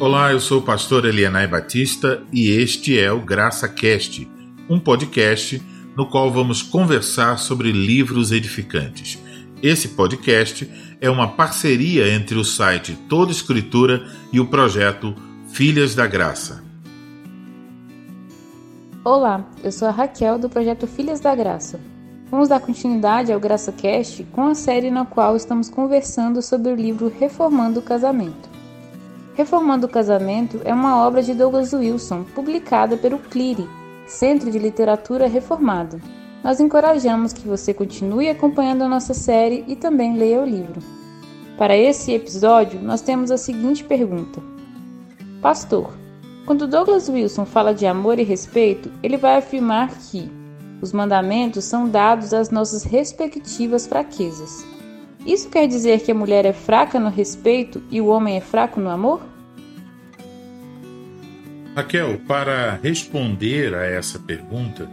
Olá, eu sou o pastor Elianai Batista e este é o Graça Cast, um podcast no qual vamos conversar sobre livros edificantes. Esse podcast é uma parceria entre o site Toda Escritura e o projeto Filhas da Graça. Olá, eu sou a Raquel do projeto Filhas da Graça. Vamos dar continuidade ao GraçaCast com a série na qual estamos conversando sobre o livro Reformando o Casamento. Reformando o Casamento é uma obra de Douglas Wilson, publicada pelo CLIRI, Centro de Literatura Reformada. Nós encorajamos que você continue acompanhando a nossa série e também leia o livro. Para esse episódio, nós temos a seguinte pergunta: Pastor, quando Douglas Wilson fala de amor e respeito, ele vai afirmar que os mandamentos são dados às nossas respectivas fraquezas. Isso quer dizer que a mulher é fraca no respeito e o homem é fraco no amor? Raquel, para responder a essa pergunta,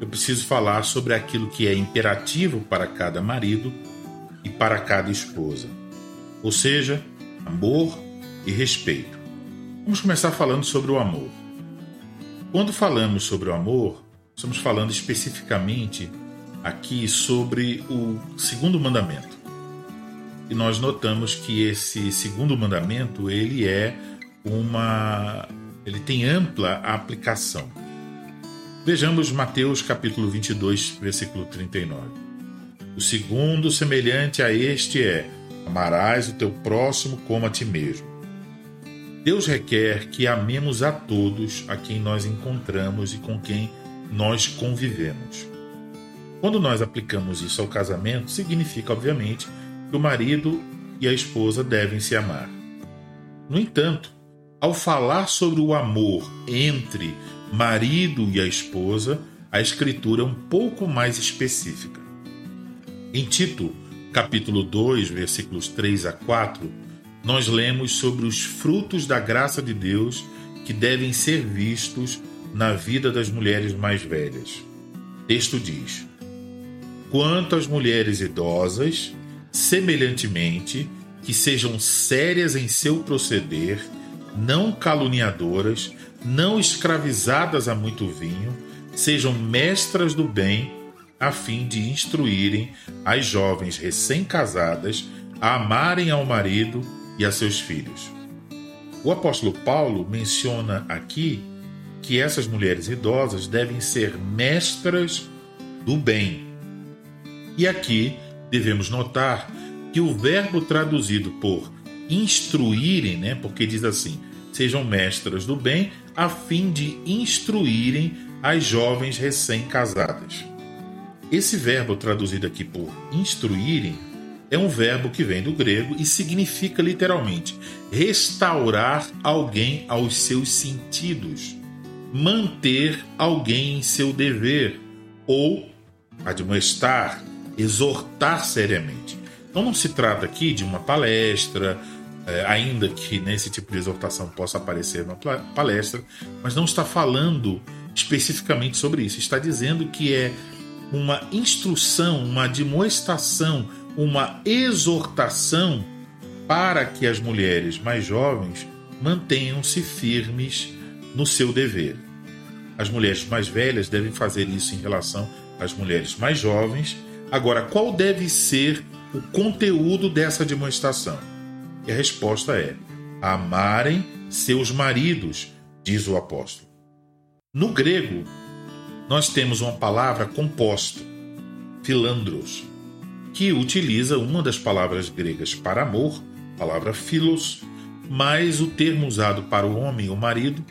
eu preciso falar sobre aquilo que é imperativo para cada marido e para cada esposa, ou seja, amor e respeito. Vamos começar falando sobre o amor. Quando falamos sobre o amor, estamos falando especificamente aqui sobre o segundo mandamento. E nós notamos que esse segundo mandamento, ele é uma ele tem ampla aplicação. Vejamos Mateus capítulo 22, versículo 39. O segundo semelhante a este é: amarás o teu próximo como a ti mesmo. Deus requer que amemos a todos a quem nós encontramos e com quem nós convivemos. Quando nós aplicamos isso ao casamento, significa, obviamente, que o marido e a esposa devem se amar. No entanto, ao falar sobre o amor entre marido e a esposa, a escritura é um pouco mais específica. Em Tito, capítulo 2, versículos 3 a 4, nós lemos sobre os frutos da graça de Deus que devem ser vistos na vida das mulheres mais velhas. Texto diz: Quanto às mulheres idosas, semelhantemente, que sejam sérias em seu proceder, não caluniadoras, não escravizadas a muito vinho, sejam mestras do bem, a fim de instruírem as jovens recém-casadas a amarem ao marido e a seus filhos. O apóstolo Paulo menciona aqui que essas mulheres idosas devem ser mestras do bem. E aqui devemos notar que o verbo traduzido por instruírem, né, porque diz assim: sejam mestras do bem, a fim de instruírem as jovens recém-casadas. Esse verbo traduzido aqui por instruírem é um verbo que vem do grego e significa literalmente restaurar alguém aos seus sentidos, manter alguém em seu dever ou admoestar, exortar seriamente. Então não se trata aqui de uma palestra, é, ainda que nesse tipo de exortação possa aparecer uma palestra, mas não está falando especificamente sobre isso. Está dizendo que é uma instrução, uma demonstração, uma exortação para que as mulheres mais jovens mantenham-se firmes no seu dever. As mulheres mais velhas devem fazer isso em relação às mulheres mais jovens. Agora, qual deve ser o conteúdo dessa demonstração? E a resposta é: amarem seus maridos, diz o apóstolo. No grego, nós temos uma palavra composta, filandros, que utiliza uma das palavras gregas para amor, palavra philos, mais o termo usado para o homem, o marido,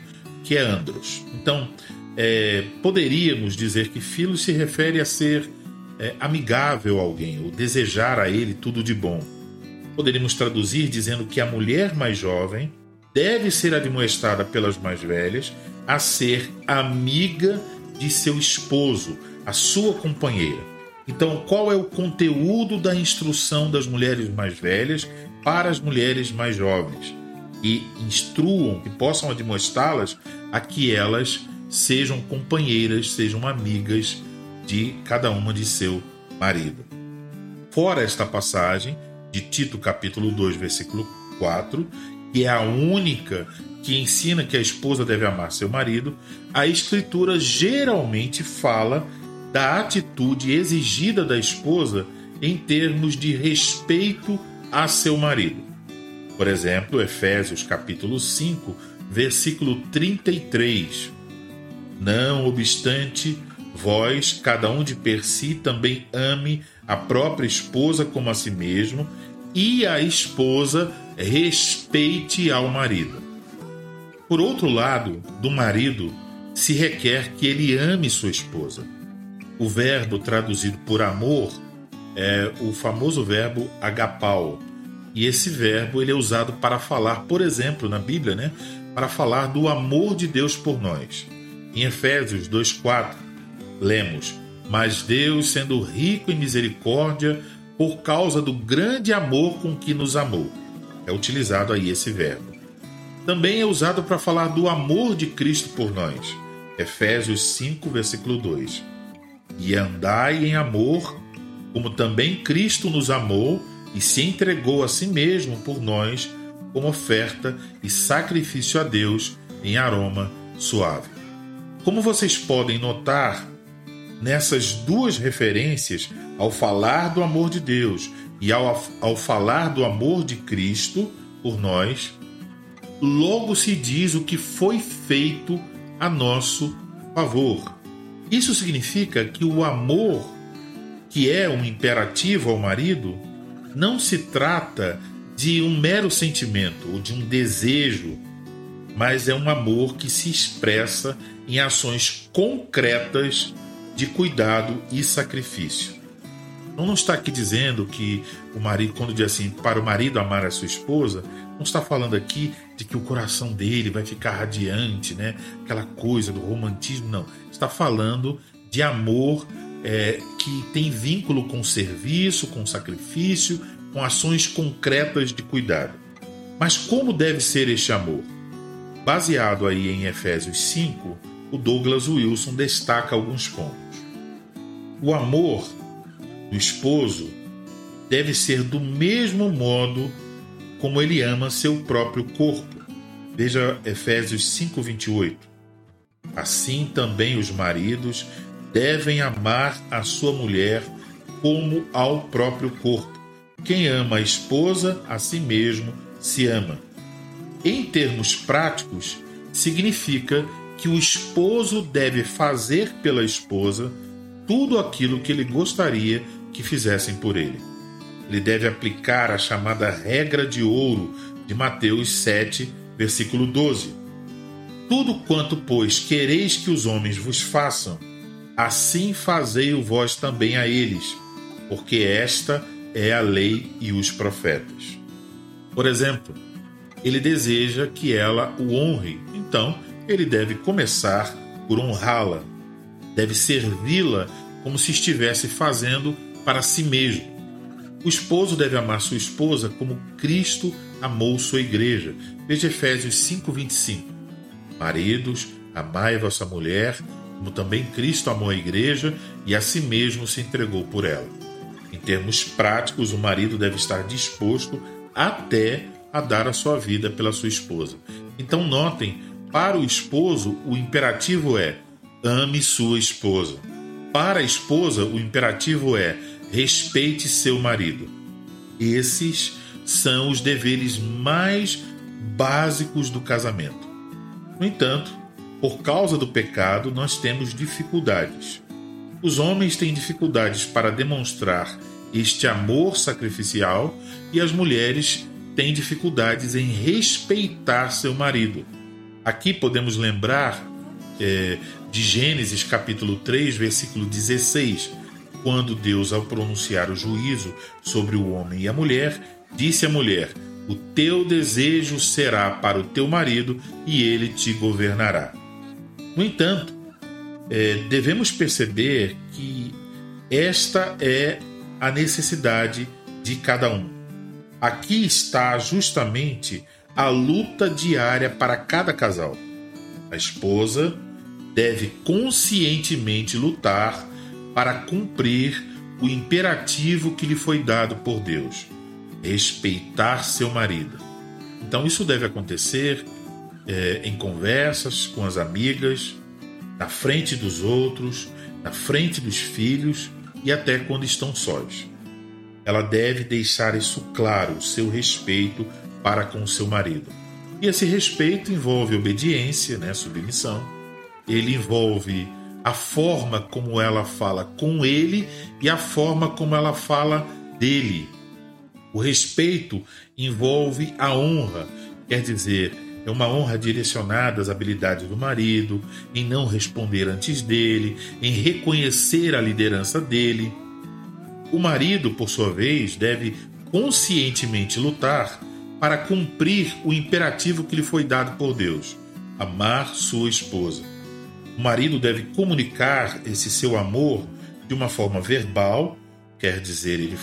que é andros. Então, é, poderíamos dizer que filos se refere a ser é, amigável a alguém, ou desejar a ele tudo de bom poderíamos traduzir dizendo que a mulher mais jovem deve ser admoestada pelas mais velhas a ser amiga de seu esposo, a sua companheira. Então, qual é o conteúdo da instrução das mulheres mais velhas para as mulheres mais jovens? E instruam, que possam admoestá-las a que elas sejam companheiras, sejam amigas de cada uma de seu marido. Fora esta passagem, de Tito capítulo 2, versículo 4, que é a única que ensina que a esposa deve amar seu marido, a Escritura geralmente fala da atitude exigida da esposa em termos de respeito a seu marido. Por exemplo, Efésios capítulo 5, versículo 33. Não obstante, vós, cada um de per si, também ame a própria esposa como a si mesmo, e a esposa respeite ao marido. Por outro lado, do marido se requer que ele ame sua esposa. O verbo traduzido por amor é o famoso verbo agapau. E esse verbo ele é usado para falar, por exemplo, na Bíblia, né, para falar do amor de Deus por nós. Em Efésios 2:4, lemos: "Mas Deus, sendo rico em misericórdia, por causa do grande amor com que nos amou." É utilizado aí esse verbo. Também é usado para falar do amor de Cristo por nós. Efésios 5, versículo 2. E andai em amor, como também Cristo nos amou e se entregou a si mesmo por nós, como oferta e sacrifício a Deus em aroma suave. Como vocês podem notar, nessas duas referências, ao falar do amor de Deus e ao, ao falar do amor de Cristo por nós, logo se diz o que foi feito a nosso favor. Isso significa que o amor, que é um imperativo ao marido, não se trata de um mero sentimento ou de um desejo, mas é um amor que se expressa em ações concretas de cuidado e sacrifício. Não está aqui dizendo que o marido, quando diz assim, para o marido amar a sua esposa, não está falando aqui de que o coração dele vai ficar radiante, né? Aquela coisa do romantismo, não. Está falando de amor é, que tem vínculo com serviço, com sacrifício, com ações concretas de cuidado. Mas como deve ser este amor? Baseado aí em Efésios 5, o Douglas Wilson destaca alguns pontos. O amor do esposo deve ser do mesmo modo como ele ama seu próprio corpo. Veja Efésios 5:28. Assim também os maridos devem amar a sua mulher como ao próprio corpo. Quem ama a esposa, a si mesmo se ama. Em termos práticos, significa que o esposo deve fazer pela esposa tudo aquilo que ele gostaria que fizessem por ele. Ele deve aplicar a chamada regra de ouro de Mateus 7, versículo 12. Tudo quanto, pois, quereis que os homens vos façam, assim fazei-o vós também a eles, porque esta é a lei e os profetas. Por exemplo, ele deseja que ela o honre, então ele deve começar por honrá-la, deve servi-la como se estivesse fazendo para si mesmo. O esposo deve amar sua esposa como Cristo amou sua igreja. Veja Efésios 5:25. Maridos, amai vossa mulher, como também Cristo amou a igreja e a si mesmo se entregou por ela. Em termos práticos, o marido deve estar disposto até a dar a sua vida pela sua esposa. Então notem, para o esposo o imperativo é: ame sua esposa. Para a esposa o imperativo é: respeite seu marido. Esses são os deveres mais básicos do casamento. No entanto, por causa do pecado, nós temos dificuldades. Os homens têm dificuldades para demonstrar este amor sacrificial e as mulheres têm dificuldades em respeitar seu marido. Aqui podemos lembrar é, de Gênesis capítulo 3, versículo 16, quando Deus, ao pronunciar o juízo sobre o homem e a mulher, disse à mulher: O teu desejo será para o teu marido e ele te governará. No entanto, é, devemos perceber que esta é a necessidade de cada um. Aqui está justamente a luta diária para cada casal. A esposa deve conscientemente lutar para cumprir o imperativo que lhe foi dado por Deus: respeitar seu marido. Então, isso deve acontecer é, em conversas com as amigas, na frente dos outros, na frente dos filhos e até quando estão sós. Ela deve deixar isso claro, o seu respeito para com seu marido. E esse respeito envolve obediência, né, submissão. Ele envolve a forma como ela fala com ele e a forma como ela fala dele. O respeito envolve a honra, quer dizer, é uma honra direcionada às habilidades do marido, em não responder antes dele, em reconhecer a liderança dele. O marido, por sua vez, deve conscientemente lutar para cumprir o imperativo que lhe foi dado por Deus: amar sua esposa. O marido deve comunicar esse seu amor de uma forma verbal, quer dizer, ele,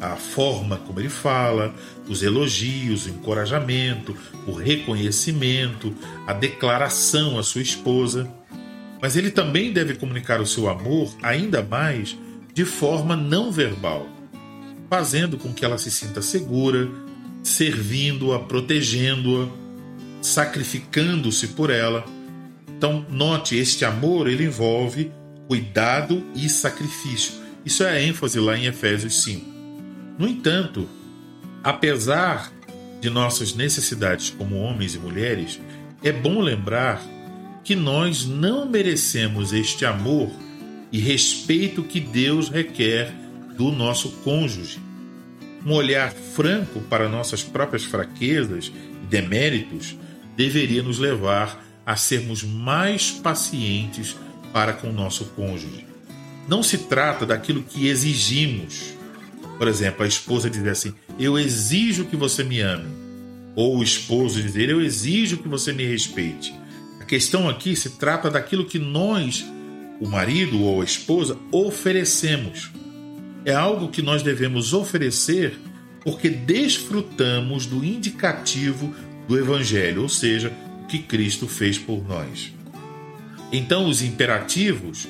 a forma como ele fala, os elogios, o encorajamento, o reconhecimento, a declaração à sua esposa. Mas ele também deve comunicar o seu amor ainda mais de forma não verbal, fazendo com que ela se sinta segura, servindo-a, protegendo-a, sacrificando-se por ela. Então, note, este amor ele envolve cuidado e sacrifício. Isso é a ênfase lá em Efésios 5. No entanto, apesar de nossas necessidades como homens e mulheres, é bom lembrar que nós não merecemos este amor e respeito que Deus requer do nosso cônjuge um olhar franco para nossas próprias fraquezas e deméritos deveria nos levar a sermos mais pacientes para com o nosso cônjuge. Não se trata daquilo que exigimos. Por exemplo, a esposa dizer assim: Eu exijo que você me ame. Ou o esposo dizer: Eu exijo que você me respeite. A questão aqui se trata daquilo que nós, o marido ou a esposa, oferecemos é algo que nós devemos oferecer porque desfrutamos do indicativo do Evangelho, ou seja, que Cristo fez por nós. Então, os imperativos,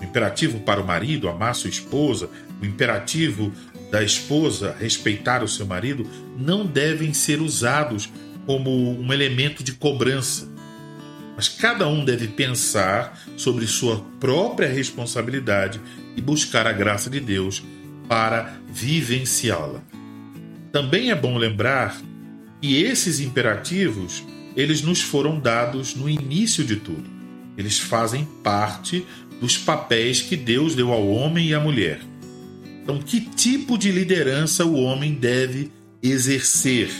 o imperativo para o marido amar sua esposa, o imperativo da esposa respeitar o seu marido, não devem ser usados como um elemento de cobrança. Mas cada um deve pensar sobre sua própria responsabilidade e buscar a graça de Deus para vivenciá-la. Também é bom lembrar que esses imperativos, eles nos foram dados no início de tudo. Eles fazem parte dos papéis que Deus deu ao homem e à mulher. Então, que tipo de liderança o homem deve exercer?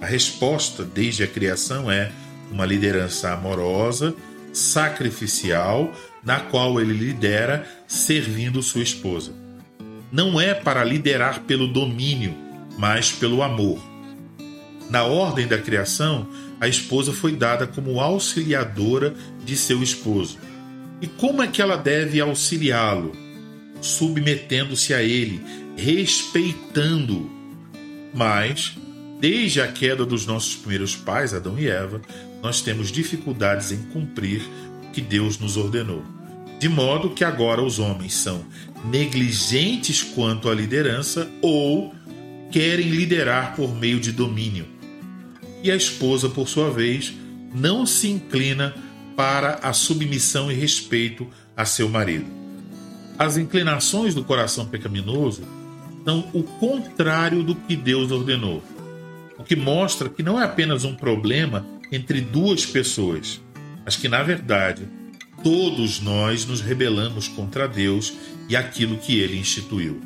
A resposta desde a criação é uma liderança amorosa, sacrificial, na qual ele lidera servindo sua esposa. Não é para liderar pelo domínio, mas pelo amor. Na ordem da criação, a esposa foi dada como auxiliadora de seu esposo. E como é que ela deve auxiliá-lo? Submetendo-se a ele, respeitando-o. Mas, desde a queda dos nossos primeiros pais, Adão e Eva, nós temos dificuldades em cumprir o que Deus nos ordenou. De modo que agora os homens são negligentes quanto à liderança ou querem liderar por meio de domínio. E a esposa, por sua vez, não se inclina para a submissão e respeito a seu marido. As inclinações do coração pecaminoso são o contrário do que Deus ordenou, o que mostra que não é apenas um problema entre duas pessoas, mas que, na verdade, todos nós nos rebelamos contra Deus e aquilo que ele instituiu.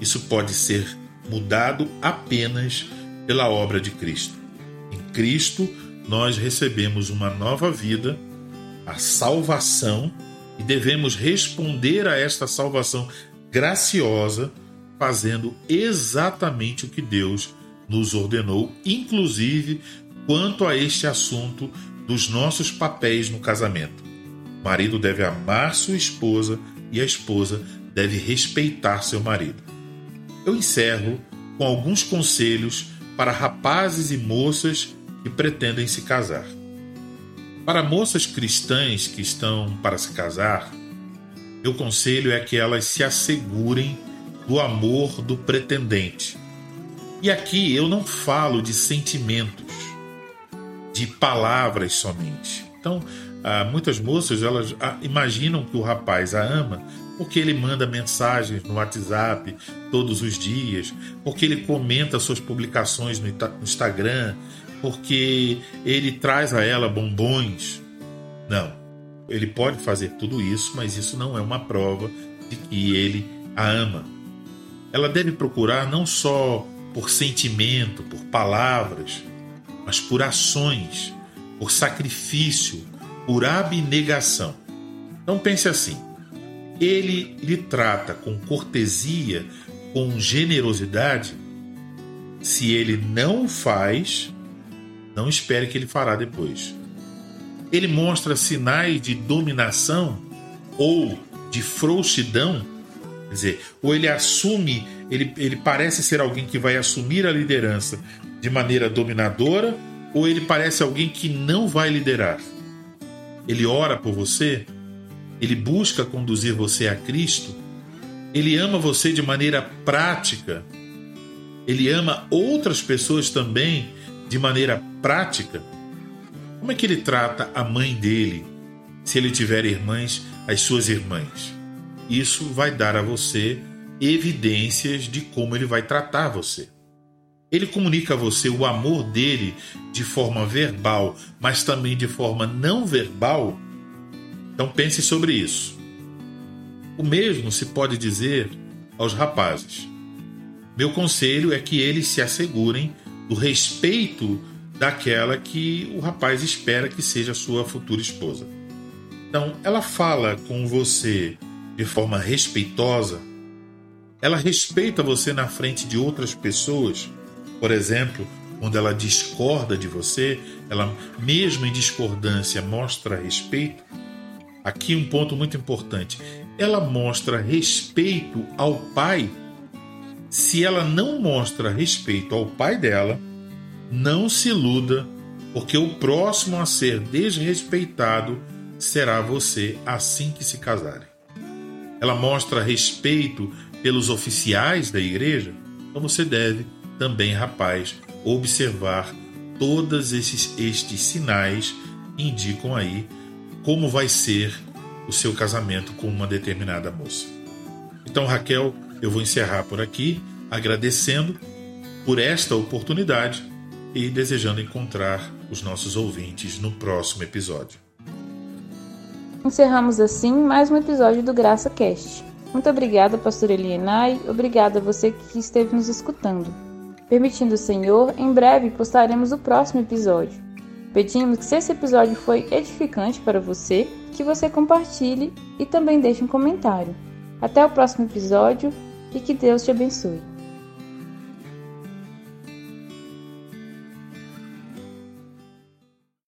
Isso pode ser mudado apenas pela obra de Cristo. Cristo, nós recebemos uma nova vida, a salvação, e devemos responder a esta salvação graciosa, fazendo exatamente o que Deus nos ordenou, inclusive quanto a este assunto dos nossos papéis no casamento. O marido deve amar sua esposa e a esposa deve respeitar seu marido. Eu encerro com alguns conselhos para rapazes e moças que pretendem se casar. Para moças cristãs que estão para se casar, meu conselho é que elas se assegurem do amor do pretendente. E aqui eu não falo de sentimentos, de palavras somente. Então, ah, muitas moças elas ah, imaginam que o rapaz a ama porque ele manda mensagens no WhatsApp todos os dias, porque ele comenta suas publicações no Instagram, porque ele traz a ela bombons. Não. Ele pode fazer tudo isso, mas isso não é uma prova de que ele a ama. Ela deve procurar não só por sentimento, por palavras, mas por ações, por sacrifício, por abnegação. Então pense assim: ele lhe trata com cortesia, com generosidade, se ele não o faz, não espere que ele fará depois. Ele mostra sinais de dominação ou de frouxidão, quer dizer, ou ele assume, ele, ele parece ser alguém que vai assumir a liderança de maneira dominadora, ou ele parece alguém que não vai liderar. Ele ora por você, ele busca conduzir você a Cristo, ele ama você de maneira prática, ele ama outras pessoas também de maneira prática. Como é que ele trata a mãe dele, se ele tiver irmãs, as suas irmãs? Isso vai dar a você evidências de como ele vai tratar você. Ele comunica a você o amor dele de forma verbal, mas também de forma não verbal então pense sobre isso. O mesmo se pode dizer aos rapazes. Meu conselho é que eles se assegurem do respeito daquela que o rapaz espera que seja sua futura esposa. Então, ela fala com você de forma respeitosa, ela respeita você na frente de outras pessoas, por exemplo, quando ela discorda de você, ela, mesmo em discordância, mostra respeito. Aqui um ponto muito importante. Ela mostra respeito ao pai. Se ela não mostra respeito ao pai dela, não se iluda, porque o próximo a ser desrespeitado será você assim que se casarem. Ela mostra respeito pelos oficiais da igreja, então você deve também, rapaz, observar todos esses estes sinais que indicam aí como vai ser o seu casamento com uma determinada moça. Então, Raquel, eu vou encerrar por aqui, agradecendo por esta oportunidade e desejando encontrar os nossos ouvintes no próximo episódio. Encerramos assim mais um episódio do Graça Cast. Muito obrigada, pastor Elienay, obrigada a você que esteve nos escutando. Permitindo o Senhor, em breve postaremos o próximo episódio. Pedimos que se esse episódio foi edificante para você, que você compartilhe e também deixe um comentário. Até o próximo episódio e que Deus te abençoe.